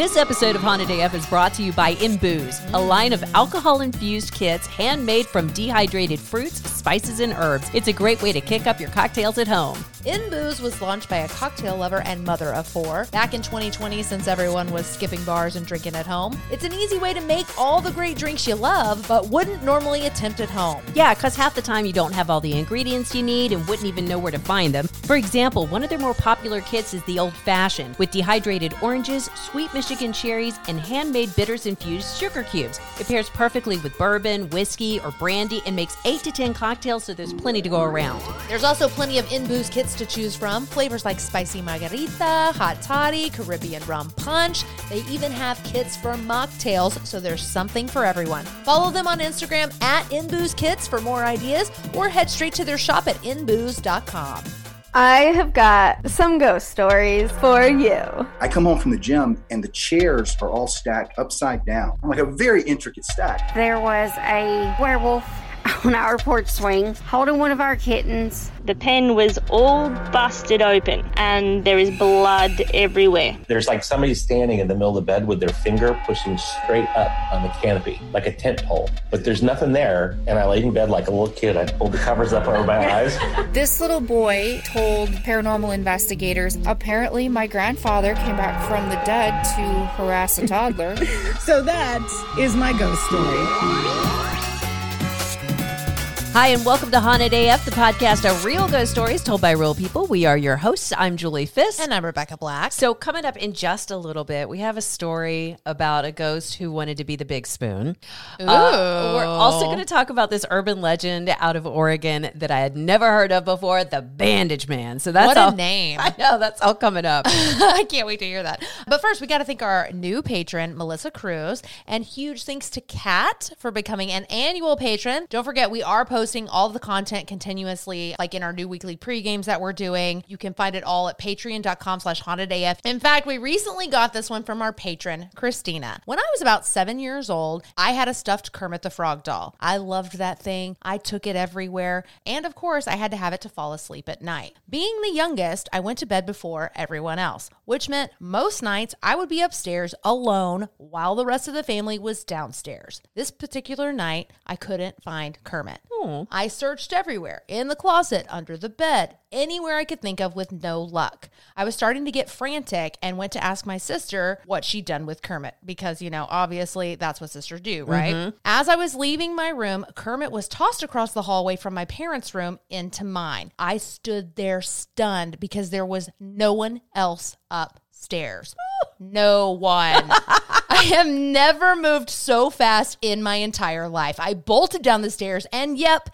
This episode of Haunted AF is brought to you by In Booze, a line of alcohol infused kits handmade from dehydrated fruits, spices, and herbs. It's a great way to kick up your cocktails at home. In Booze was launched by a cocktail lover and mother of four back in 2020 since everyone was skipping bars and drinking at home. It's an easy way to make all the great drinks you love, but wouldn't normally attempt at home. Yeah, because half the time you don't have all the ingredients you need and wouldn't even know where to find them. For example, one of their more popular kits is the Old Fashioned with dehydrated oranges, sweet Michigan cherries, and handmade bitters infused sugar cubes. It pairs perfectly with bourbon, whiskey, or brandy and makes 8 to 10 cocktails, so there's plenty to go around. There's also plenty of In Booze kits to choose from. Flavors like spicy margarita, hot toddy, Caribbean rum punch. They even have kits for mocktails, so there's something for everyone. Follow them on Instagram at InBoozeKits for more ideas or head straight to their shop at inbooze.com. I have got some ghost stories for you. I come home from the gym and the chairs are all stacked upside down, like a very intricate stack. There was a werewolf on our porch swing holding one of our kittens. The pen was all busted open and there is blood everywhere. There's like somebody standing in the middle of the bed with their finger pushing straight up on the canopy, like a tent pole. But there's nothing there. And I laid in bed like a little kid. I pulled the covers up over my eyes. This little boy told paranormal investigators apparently my grandfather came back from the dead to harass a toddler. So that is my ghost story. Hi, and welcome to Haunted AF, the podcast of real ghost stories told by real people. We are your hosts. I'm Julie Fisk. And I'm Rebecca Black. So, coming up in just a little bit, we have a story about a ghost who wanted to be the big spoon. Uh, we're also going to talk about this urban legend out of Oregon that I had never heard of before the Bandage Man. So, that's What a name. I know, that's all coming up. I can't wait to hear that. But first, we got to thank our new patron, Melissa Cruz, and huge thanks to Kat for becoming an annual patron. Don't forget, we are posting all the content continuously, like in our new weekly pre-games that we're doing. You can find it all at patreon.com slash haunted AF. In fact, we recently got this one from our patron, Christina. When I was about seven years old, I had a stuffed Kermit the Frog doll. I loved that thing. I took it everywhere. And of course, I had to have it to fall asleep at night. Being the youngest, I went to bed before everyone else, which meant most nights I would be upstairs alone while the rest of the family was downstairs. This particular night, I couldn't find Kermit. Hmm. I searched everywhere in the closet, under the bed, anywhere I could think of with no luck. I was starting to get frantic and went to ask my sister what she'd done with Kermit because, you know, obviously that's what sisters do, right? Mm-hmm. As I was leaving my room, Kermit was tossed across the hallway from my parents' room into mine. I stood there stunned because there was no one else upstairs. No one. I have never moved so fast in my entire life. I bolted down the stairs, and yep,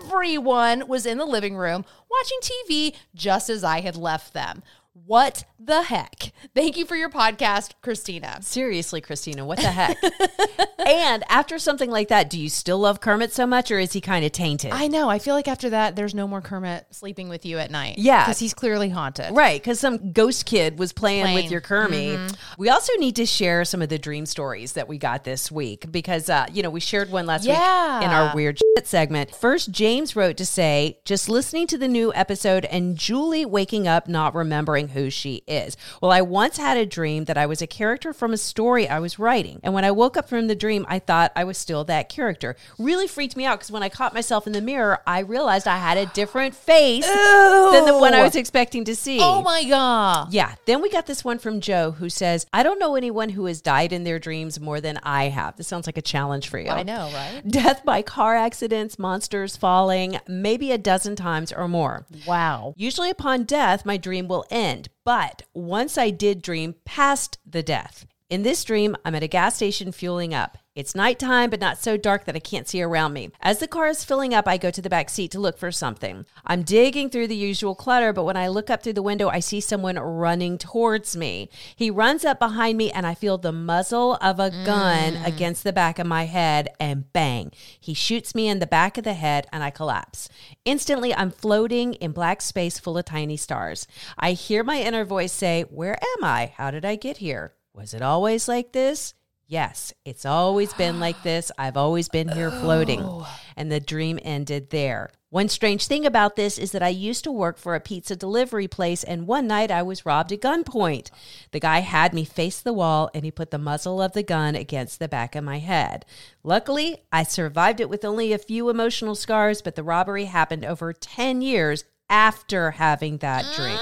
everyone was in the living room watching TV just as I had left them. What the heck? Thank you for your podcast, Christina. Seriously, Christina, what the heck? and after something like that, do you still love Kermit so much or is he kind of tainted? I know. I feel like after that, there's no more Kermit sleeping with you at night. Yeah. Because he's clearly haunted. Right, because some ghost kid was playing, Playing. with your Kermit. We also need to share some of the dream stories that we got this week because, uh, you know, we shared one last Yeah. week in our weird shit segment. First, James wrote to say, just listening to the new episode and Julie waking up not remembering who she is. Well, I once had a dream that I was a character from a story I was writing. And when I woke up from the dream, I thought I was still that character. Really freaked me out because when I caught myself in the mirror, I realized I had a different face than the one I was expecting to see. Oh my God. Yeah. Then we got this one from Joe who says, I don't know anyone who has died in their dreams more than I have. This sounds like a challenge for you. I know, right? Death by car accidents, monsters falling, maybe a dozen times or more. Wow. Usually upon death, my dream will end. But once I did dream past the death. In this dream, I'm at a gas station fueling up. It's nighttime, but not so dark that I can't see around me. As the car is filling up, I go to the back seat to look for something. I'm digging through the usual clutter, but when I look up through the window, I see someone running towards me. He runs up behind me, and I feel the muzzle of a gun mm. against the back of my head, and bang, he shoots me in the back of the head, and I collapse. Instantly, I'm floating in black space full of tiny stars. I hear my inner voice say, Where am I? How did I get here? Was it always like this? Yes, it's always been like this. I've always been here floating. And the dream ended there. One strange thing about this is that I used to work for a pizza delivery place, and one night I was robbed at gunpoint. The guy had me face the wall and he put the muzzle of the gun against the back of my head. Luckily, I survived it with only a few emotional scars, but the robbery happened over 10 years after having that drink.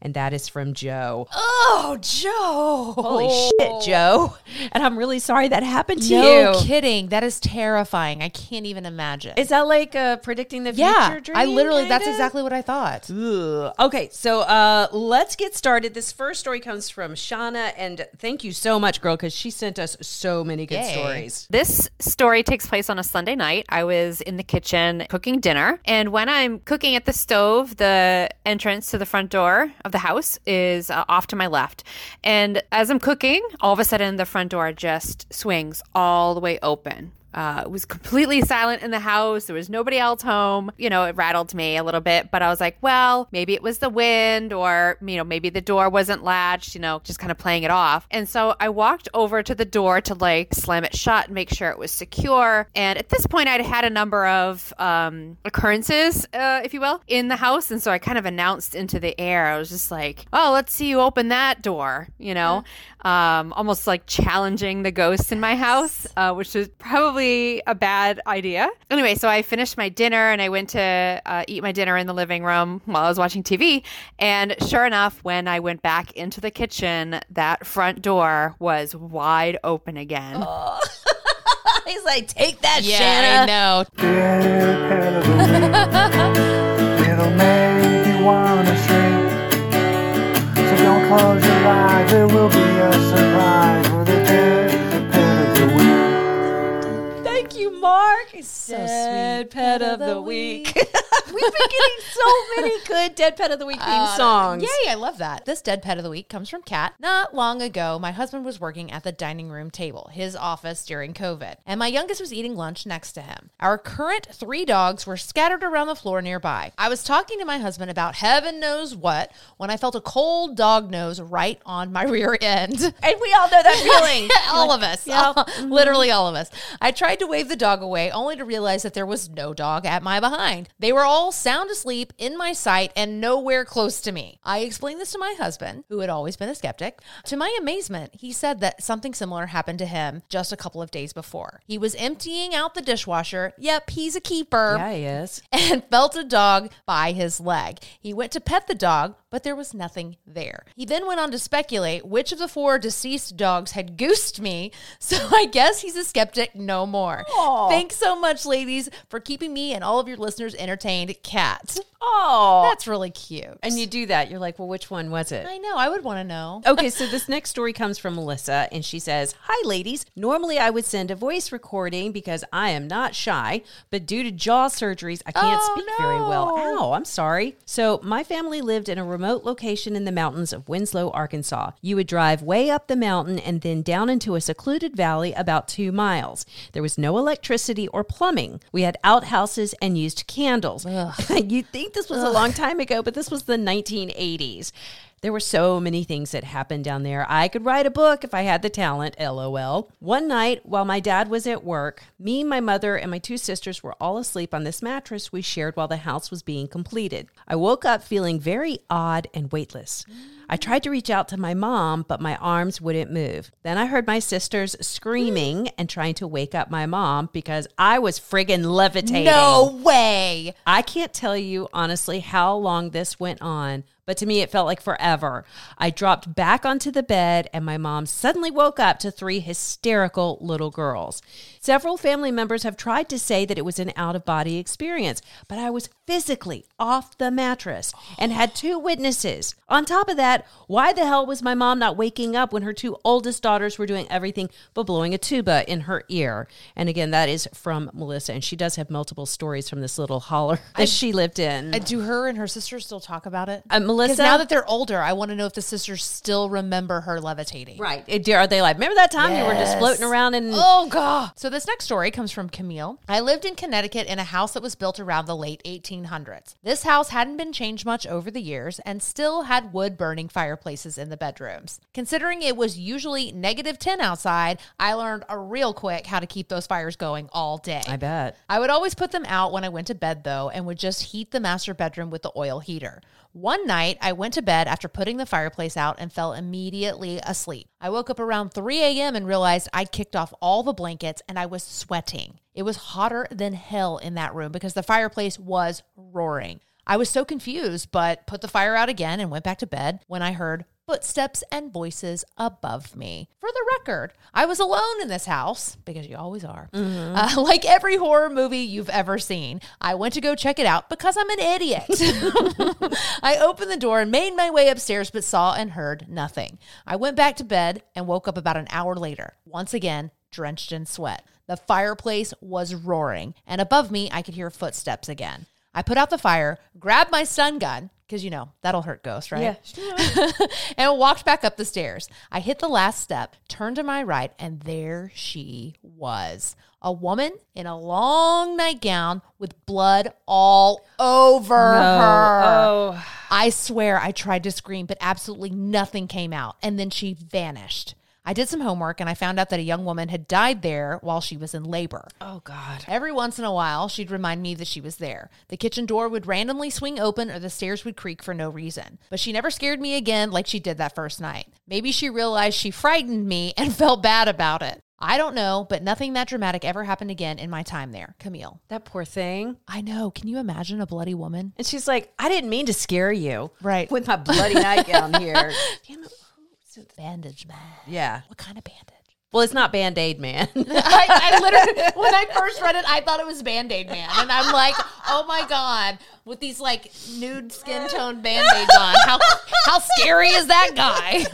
And that is from Joe. Oh, Joe. Holy shit, Joe. And I'm really sorry that happened to No you. No kidding. That is terrifying. I can't even imagine. Is that like uh, predicting the yeah, future dream? I literally, that's kinda? exactly what I thought. Ugh. Okay, so uh, let's get started. This first story comes from Shauna, and thank you so much, girl, because she sent us so many good Yay. stories. This story takes place on a Sunday night. I was in the kitchen cooking dinner, and when I'm cooking at the stove, the entrance to the front door of the house is uh, off to my left. And as I'm cooking, all of a sudden the front door just swings all the way open. Uh, it was completely silent in the house. There was nobody else home. You know, it rattled me a little bit, but I was like, well, maybe it was the wind or, you know, maybe the door wasn't latched, you know, just kind of playing it off. And so I walked over to the door to like slam it shut and make sure it was secure. And at this point, I'd had a number of um, occurrences, uh, if you will, in the house. And so I kind of announced into the air, I was just like, oh, let's see you open that door, you know, um, almost like challenging the ghosts in my house, uh, which was probably a bad idea. Anyway, so I finished my dinner and I went to uh, eat my dinner in the living room while I was watching TV. And sure enough, when I went back into the kitchen, that front door was wide open again. He's like, take that, Yeah, Shanna. I know. pet of the week. We've been getting so many good Dead Pet of the Week theme Uh, songs. Yay, I love that. This dead pet of the week comes from Kat. Not long ago, my husband was working at the dining room table, his office during COVID, and my youngest was eating lunch next to him. Our current three dogs were scattered around the floor nearby. I was talking to my husband about heaven knows what when I felt a cold dog nose right on my rear end. And we all know that feeling. all of us. Yeah. All- literally all of us. I tried to wave the dog away only to realize that there was no dog at my behind. They were all sound asleep in my sight and nowhere close to me. I explained this to my husband, who had always been a skeptic. To my amazement, he said that something similar happened to him just a couple of days before. He was emptying out the dishwasher. Yep, he's a keeper yeah, he is. and felt a dog by his leg. He went to pet the dog, but there was nothing there. He then went on to speculate which of the four deceased dogs had goosed me, so I guess he's a skeptic no more. Thanks so much, ladies, for keeping me and all of your listeners entertained. Cat. Oh. That's really cute. and you do that. You're like, well, which one was it? I know, I would want to know. Okay, so this next story comes from Melissa, and she says, Hi, ladies. Normally, I would send a voice recording because I am not shy, but due to jaw surgeries, I can't Oh, speak very well. no. Ow, I'm sorry. So, my family lived in a remote location in the mountains of Winslow, Arkansas. You would drive way up the mountain and then down into a secluded valley about two miles. There was no electricity or plumbing. We had outhouses and used candles. You'd think this was a long time ago, but this was the 1980s. There were so many things that happened down there. I could write a book if I had the talent, lol. One night, while my dad was at work, me, my mother, and my two sisters were all asleep on this mattress we shared while the house was being completed. I woke up feeling very odd and weightless. I tried to reach out to my mom, but my arms wouldn't move. Then I heard my sisters screaming and trying to wake up my mom because I was friggin' levitating. No way. I can't tell you honestly how long this went on, but to me it felt like forever. I dropped back onto the bed and my mom suddenly woke up to three hysterical little girls. Several family members have tried to say that it was an out of body experience, but I was physically off the mattress and had two witnesses. On top of that, why the hell was my mom not waking up when her two oldest daughters were doing everything but blowing a tuba in her ear? And again, that is from Melissa, and she does have multiple stories from this little holler that she lived in. Uh, Do her and her sisters still talk about it? Uh, Melissa- now that they're older, I want to know if the sisters still remember her levitating. Right. Are they like, remember that time you were just floating around and. Oh god. So this next story comes from Camille. I lived in Connecticut in a house that was built around the late 1800s. This house hadn't been changed much over the years and still had wood burning fireplaces in the bedrooms. Considering it was usually negative 10 outside, I learned a real quick how to keep those fires going all day. I bet. I would always put them out when I went to bed, though, and would just heat the master bedroom with the oil heater. One night, I went to bed after putting the fireplace out and fell immediately asleep. I woke up around 3 a.m. and realized I'd kicked off all the blankets and I was sweating. It was hotter than hell in that room because the fireplace was roaring. I was so confused, but put the fire out again and went back to bed when I heard footsteps and voices above me. For the record, I was alone in this house because you always are. Uh, like every horror movie you've ever seen, I went to go check it out because I'm an idiot. I opened the door and made my way upstairs, but saw and heard nothing. I went back to bed and woke up about an hour later, once again, drenched in sweat. The fireplace was roaring, and above me, I could hear footsteps again. I put out the fire, grabbed my stun gun, because you know, that'll hurt ghosts, right? Yeah. and walked back up the stairs. I hit the last step, turned to my right, and there she was. A woman in a long nightgown with blood all over her. Oh. I swear I tried to scream, but absolutely nothing came out. And then she vanished. I did some homework and I found out that a young woman had died there while she was in labor. Oh, God. Every once in a while, she'd remind me that she was there. The kitchen door would randomly swing open or the stairs would creak for no reason. But she never scared me again like she did that first night. Maybe she realized she frightened me and felt bad about it. I don't know, but nothing that dramatic ever happened again in my time there. Camille. That poor thing. I know. Can you imagine a bloody woman? And she's like, I didn't mean to scare you. Right. With my bloody nightgown here. Damn it. Bandage man. Yeah. What kind of bandage? Well, it's not Band Aid Man. I, I literally, when I first read it, I thought it was Band Aid Man. And I'm like, oh my God, with these like nude skin tone band aids on. How, how scary is that guy?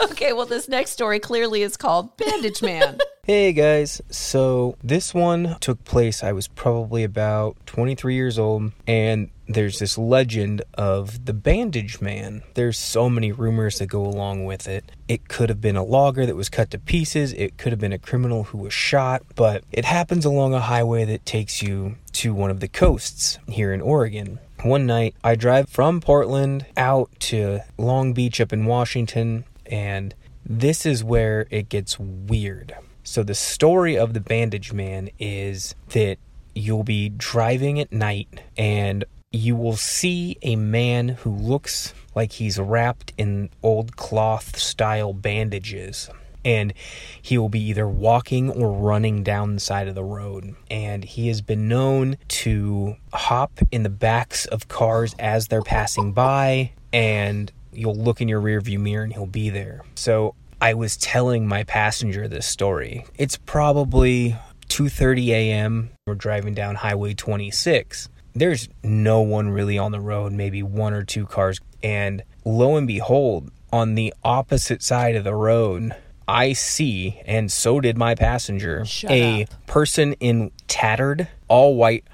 okay, well, this next story clearly is called Bandage Man. Hey guys, so this one took place, I was probably about 23 years old, and there's this legend of the Bandage Man. There's so many rumors that go along with it. It could have been a logger that was cut to pieces, it could have been a criminal who was shot, but it happens along a highway that takes you to one of the coasts here in Oregon. One night, I drive from Portland out to Long Beach up in Washington, and this is where it gets weird. So, the story of the Bandage Man is that you'll be driving at night and you will see a man who looks like he's wrapped in old cloth style bandages. And he will be either walking or running down the side of the road. And he has been known to hop in the backs of cars as they're passing by. And you'll look in your rearview mirror and he'll be there. So I was telling my passenger this story. It's probably 2:30 a.m. We're driving down Highway 26. There's no one really on the road, maybe one or two cars, and lo and behold, on the opposite side of the road, I see, and so did my passenger, Shut a up. person in tattered, all white,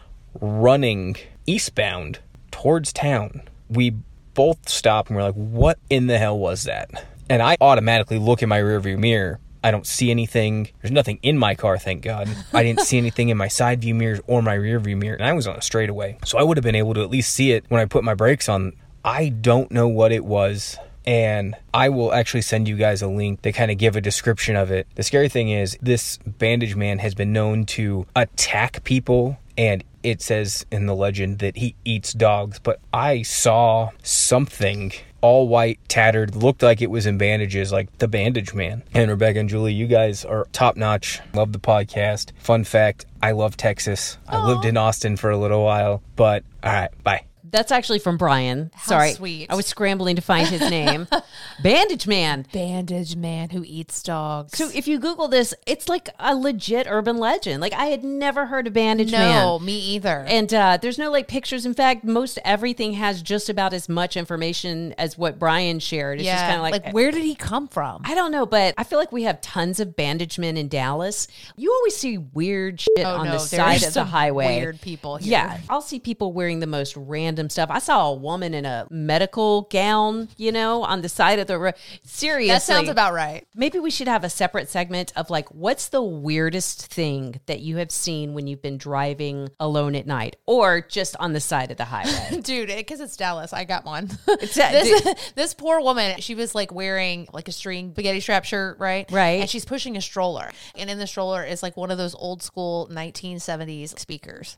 running eastbound towards town. We both stop and we're like, what in the hell was that? And I automatically look in my rearview mirror. I don't see anything. There's nothing in my car, thank God. I didn't see anything in my side view mirrors or my rear view mirror, and I was on a straightaway. So I would have been able to at least see it when I put my brakes on. I don't know what it was, and I will actually send you guys a link to kind of give a description of it. The scary thing is, this bandage man has been known to attack people, and it says in the legend that he eats dogs, but I saw something all white, tattered, looked like it was in bandages, like the bandage man. And Rebecca and Julie, you guys are top notch. Love the podcast. Fun fact I love Texas. I lived in Austin for a little while, but all right, bye. That's actually from Brian. Sorry. sweet. I was scrambling to find his name. Bandage Man. Bandage man who eats dogs. So if you Google this, it's like a legit urban legend. Like I had never heard of Bandage Man. no, me either. And uh, there's no like pictures. In fact, most everything has just about as much information as what Brian shared. It's just kind of like, where did he come from? I don't know, but I feel like we have tons of bandage men in Dallas. You always see weird shit Oh, on no, the side of the some highway. weird people here. Yeah, I'll see people wearing the most random stuff. I saw a woman in a medical gown, you know, on the side of the road. Seriously. That sounds about right. Maybe we should have a separate segment of like, what's the weirdest thing that you have seen when you've been driving alone at night or just on the side of the highway? Dude, because it's Dallas, I got one. This, this poor woman, she was like wearing like a string spaghetti strap shirt, right? Right. And she's pushing a stroller. And in the stroller is like one of those old school 1970s speakers.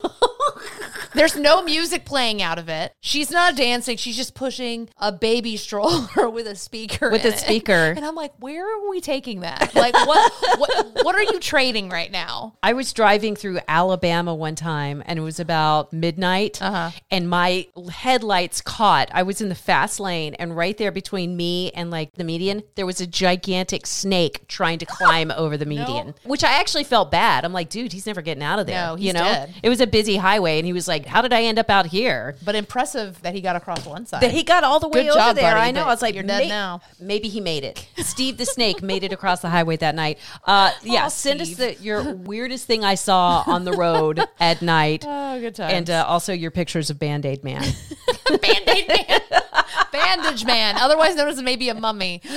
There's no music playing out of it. She's not dancing. She's just pushing a baby stroller with a speaker. With a it. speaker. And I'm like, where are we taking that? Like, what, what, what are you trading right now? I was driving through Alabama one time and it was about midnight Uh-huh. and my headlights caught. I was in the fast lane and right there between me and like the median, there was a gigantic snake trying to climb over the median, which I actually felt bad. I'm like, dude, he's never getting out of there. No, he's you know, dead. it was a busy highway and he was like, how did I end up out here? But impressive that he got across one side. That he got all the way Good over job, there. buddy, I know. I was like, you're dead "May- now." Maybe he made it. Steve the Snake made it across the highway that night. Uh, yeah, Aw, send us the, your weirdest thing I saw on the road at night. Oh, good times. And uh, also your pictures of Band Aid Man. Band-Aid man. Bandage man, otherwise known as maybe a mummy. Why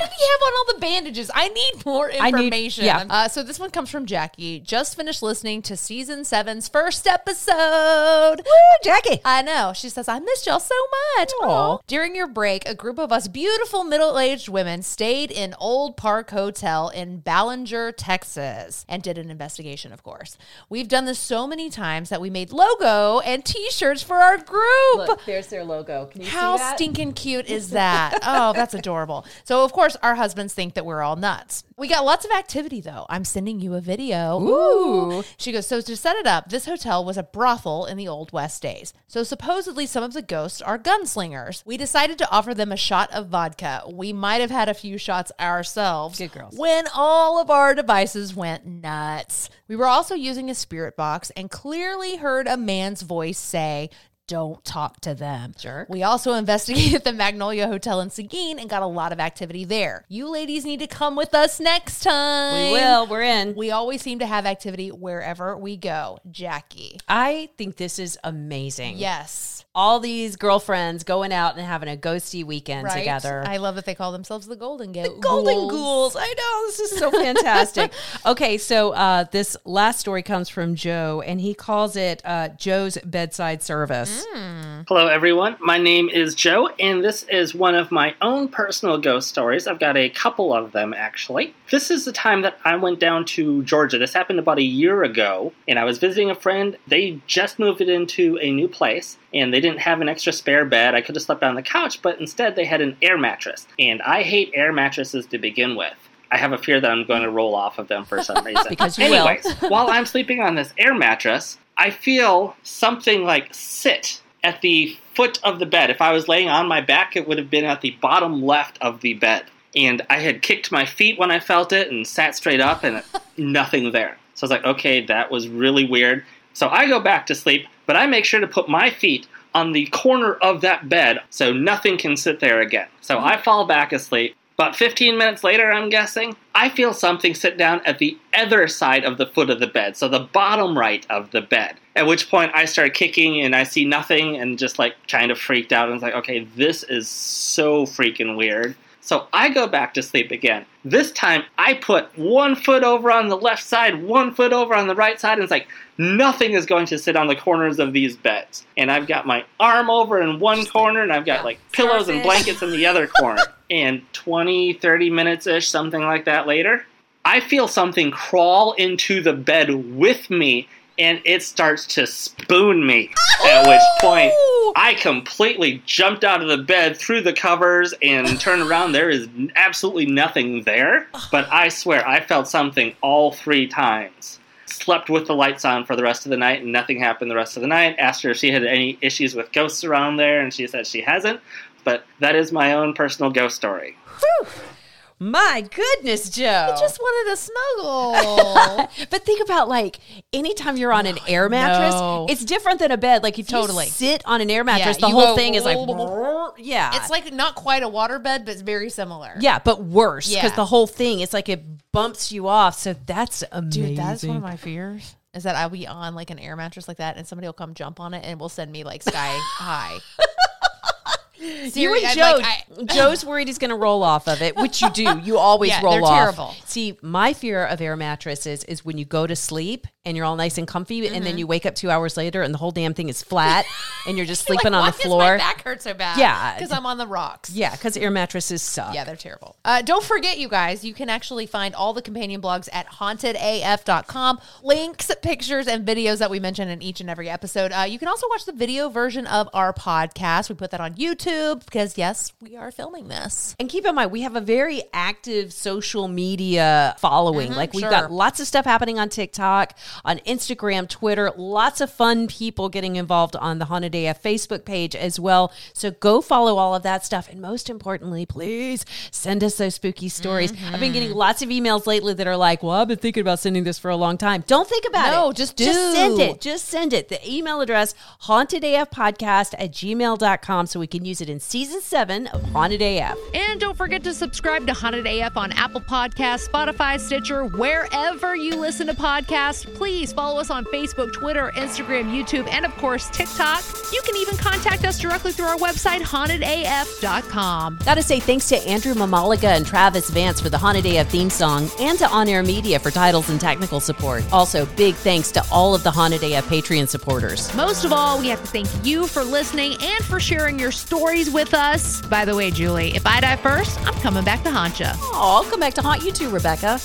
did he have on all the bandages? I need more I need- information. yeah. Uh, so this one comes from Jackie. Just finished listening to season seven's first episode. Woo, Jackie. I know. She says, I missed y'all so much. Aw. During your break, a group of us beautiful middle aged women stayed in Old Park Hotel in Ballinger, Texas, and did an investigation, of course. We've done this so many times that we made logo and t shirts for our group. Look, there's their logo. Can you How see that? stinking cute is that? oh, that's adorable. So, of course, our husbands think that we're all nuts. We got lots of activity, though. I'm sending you a video. Ooh. She goes, So, to set it up, this hotel was a brothel in the Old West days. So, supposedly, some of the ghosts are gunslingers. We decided to offer them a shot of vodka. We might have had a few shots ourselves. Good girls. When all of our devices went nuts. We were also using a spirit box and clearly heard a man's voice say, don't talk to them. Jerk. We also investigated the Magnolia Hotel in Seguin and got a lot of activity there. You ladies need to come with us next time. We will. We're in. We always seem to have activity wherever we go. Jackie. I think this is amazing. Yes. All these girlfriends going out and having a ghosty weekend Right. together. I love that they call themselves the Golden Ghouls. The Golden Ghouls. I know. This is so fantastic. okay, so uh, this last story comes from Joe, and he calls it uh, Joe's Bedside Service. Hmm. Hello, everyone. My name is Joe, and this is one of my own personal ghost stories. I've got a couple of them, actually. This is the time that I went down to Georgia. This happened about a year ago, and I was visiting a friend. They just moved it into a new place, and they didn't have an extra spare bed. I could have slept on the couch, but instead they had an air mattress. And I hate air mattresses to begin with. I have a fear that I'm going to roll off of them for some reason. Because you will. Anyways, while I'm sleeping on this air mattress, I feel something like sit at the foot of the bed. If I was laying on my back, it would have been at the bottom left of the bed. And I had kicked my feet when I felt it and sat straight up, and nothing there. So I was like, okay, that was really weird. So I go back to sleep, but I make sure to put my feet on the corner of that bed so nothing can sit there again. So I fall back asleep. About 15 minutes later, I'm guessing, I feel something sit down at the other side of the foot of the bed, so the bottom right of the bed. At which point I start kicking and I see nothing and just like kind of freaked out and it's like, okay, this is so freaking weird. So I go back to sleep again. This time I put one foot over on the left side, one foot over on the right side, and it's like nothing is going to sit on the corners of these beds. And I've got my arm over in one corner and I've got like pillows and blankets in the other corner. and 20, 30 minutes ish, something like that later, I feel something crawl into the bed with me and it starts to spoon me. At which point, oh! I completely jumped out of the bed, through the covers, and turned around. There is absolutely nothing there, but I swear I felt something all three times. Slept with the lights on for the rest of the night, and nothing happened the rest of the night. Asked her if she had any issues with ghosts around there, and she said she hasn't. But that is my own personal ghost story. My goodness, Joe. I just wanted to snuggle. but think about like anytime you're on an oh, air mattress, no. it's different than a bed. Like if Totally. you sit on an air mattress, Yeah, the whole go thing is like yeah. it's like not quite a water bed, but it's very similar. yeah, but worse because Yeah. the whole thing it's like it bumps you off. So that's amazing. Dude, that's one of my fears. is that I'll be on like an air mattress like that, and somebody will come jump on it and will send me like sky high. you and Joe, like, I- Joe's worried he's going to roll off of it, which you do. You always Yeah, roll they're off. terrible. See, my fear of air mattresses is when you go to sleep and you're all nice and comfy, and Mm-hmm. then you wake up two hours later and the whole damn thing is flat, and you're just sleeping Like, on the floor. my back hurt so bad. Yeah. because I'm on the rocks. Yeah, because air mattresses suck. Yeah, they're terrible. Uh, don't forget, you guys, you can actually find all the companion blogs at hauntedaf.com. Links, pictures, and videos that we mention in each and every episode. Uh, you can also watch the video version of our podcast. We put that on YouTube because, yes, we are filming this. And keep in mind, we have a very active social media following. Mhm, like we've sure. got lots of stuff happening on TikTok, on Instagram, Twitter, lots of fun people getting involved on the Haunted AF Facebook page as well. So go follow all of that stuff. And most importantly, please send us those spooky stories. I've been getting lots of emails lately that are like, well, I've been thinking about sending this for a long time. Don't think about it. No, just do. Just send it. Just send it. The email address, hauntedafpodcast at gmail.com so we can use in season seven of Haunted AF. And don't forget to subscribe to Haunted AF on Apple Podcasts, Spotify, Stitcher, wherever you listen to podcasts. Please follow us on Facebook, Twitter, Instagram, YouTube, and of course, TikTok. You can even contact us directly through our website, hauntedaf.com. Gotta say thanks to Andrew Mamaliga and Travis Vance for the Haunted AF theme song and to On Air Media for titles and technical support. Also, big thanks to all of the Haunted AF Patreon supporters. Most of all, we have to thank you for listening and for sharing your stories with us. By the way, Julie, if I die first, I'm coming back to haunt you. Oh, I'll come back to haunt you too, Rebecca.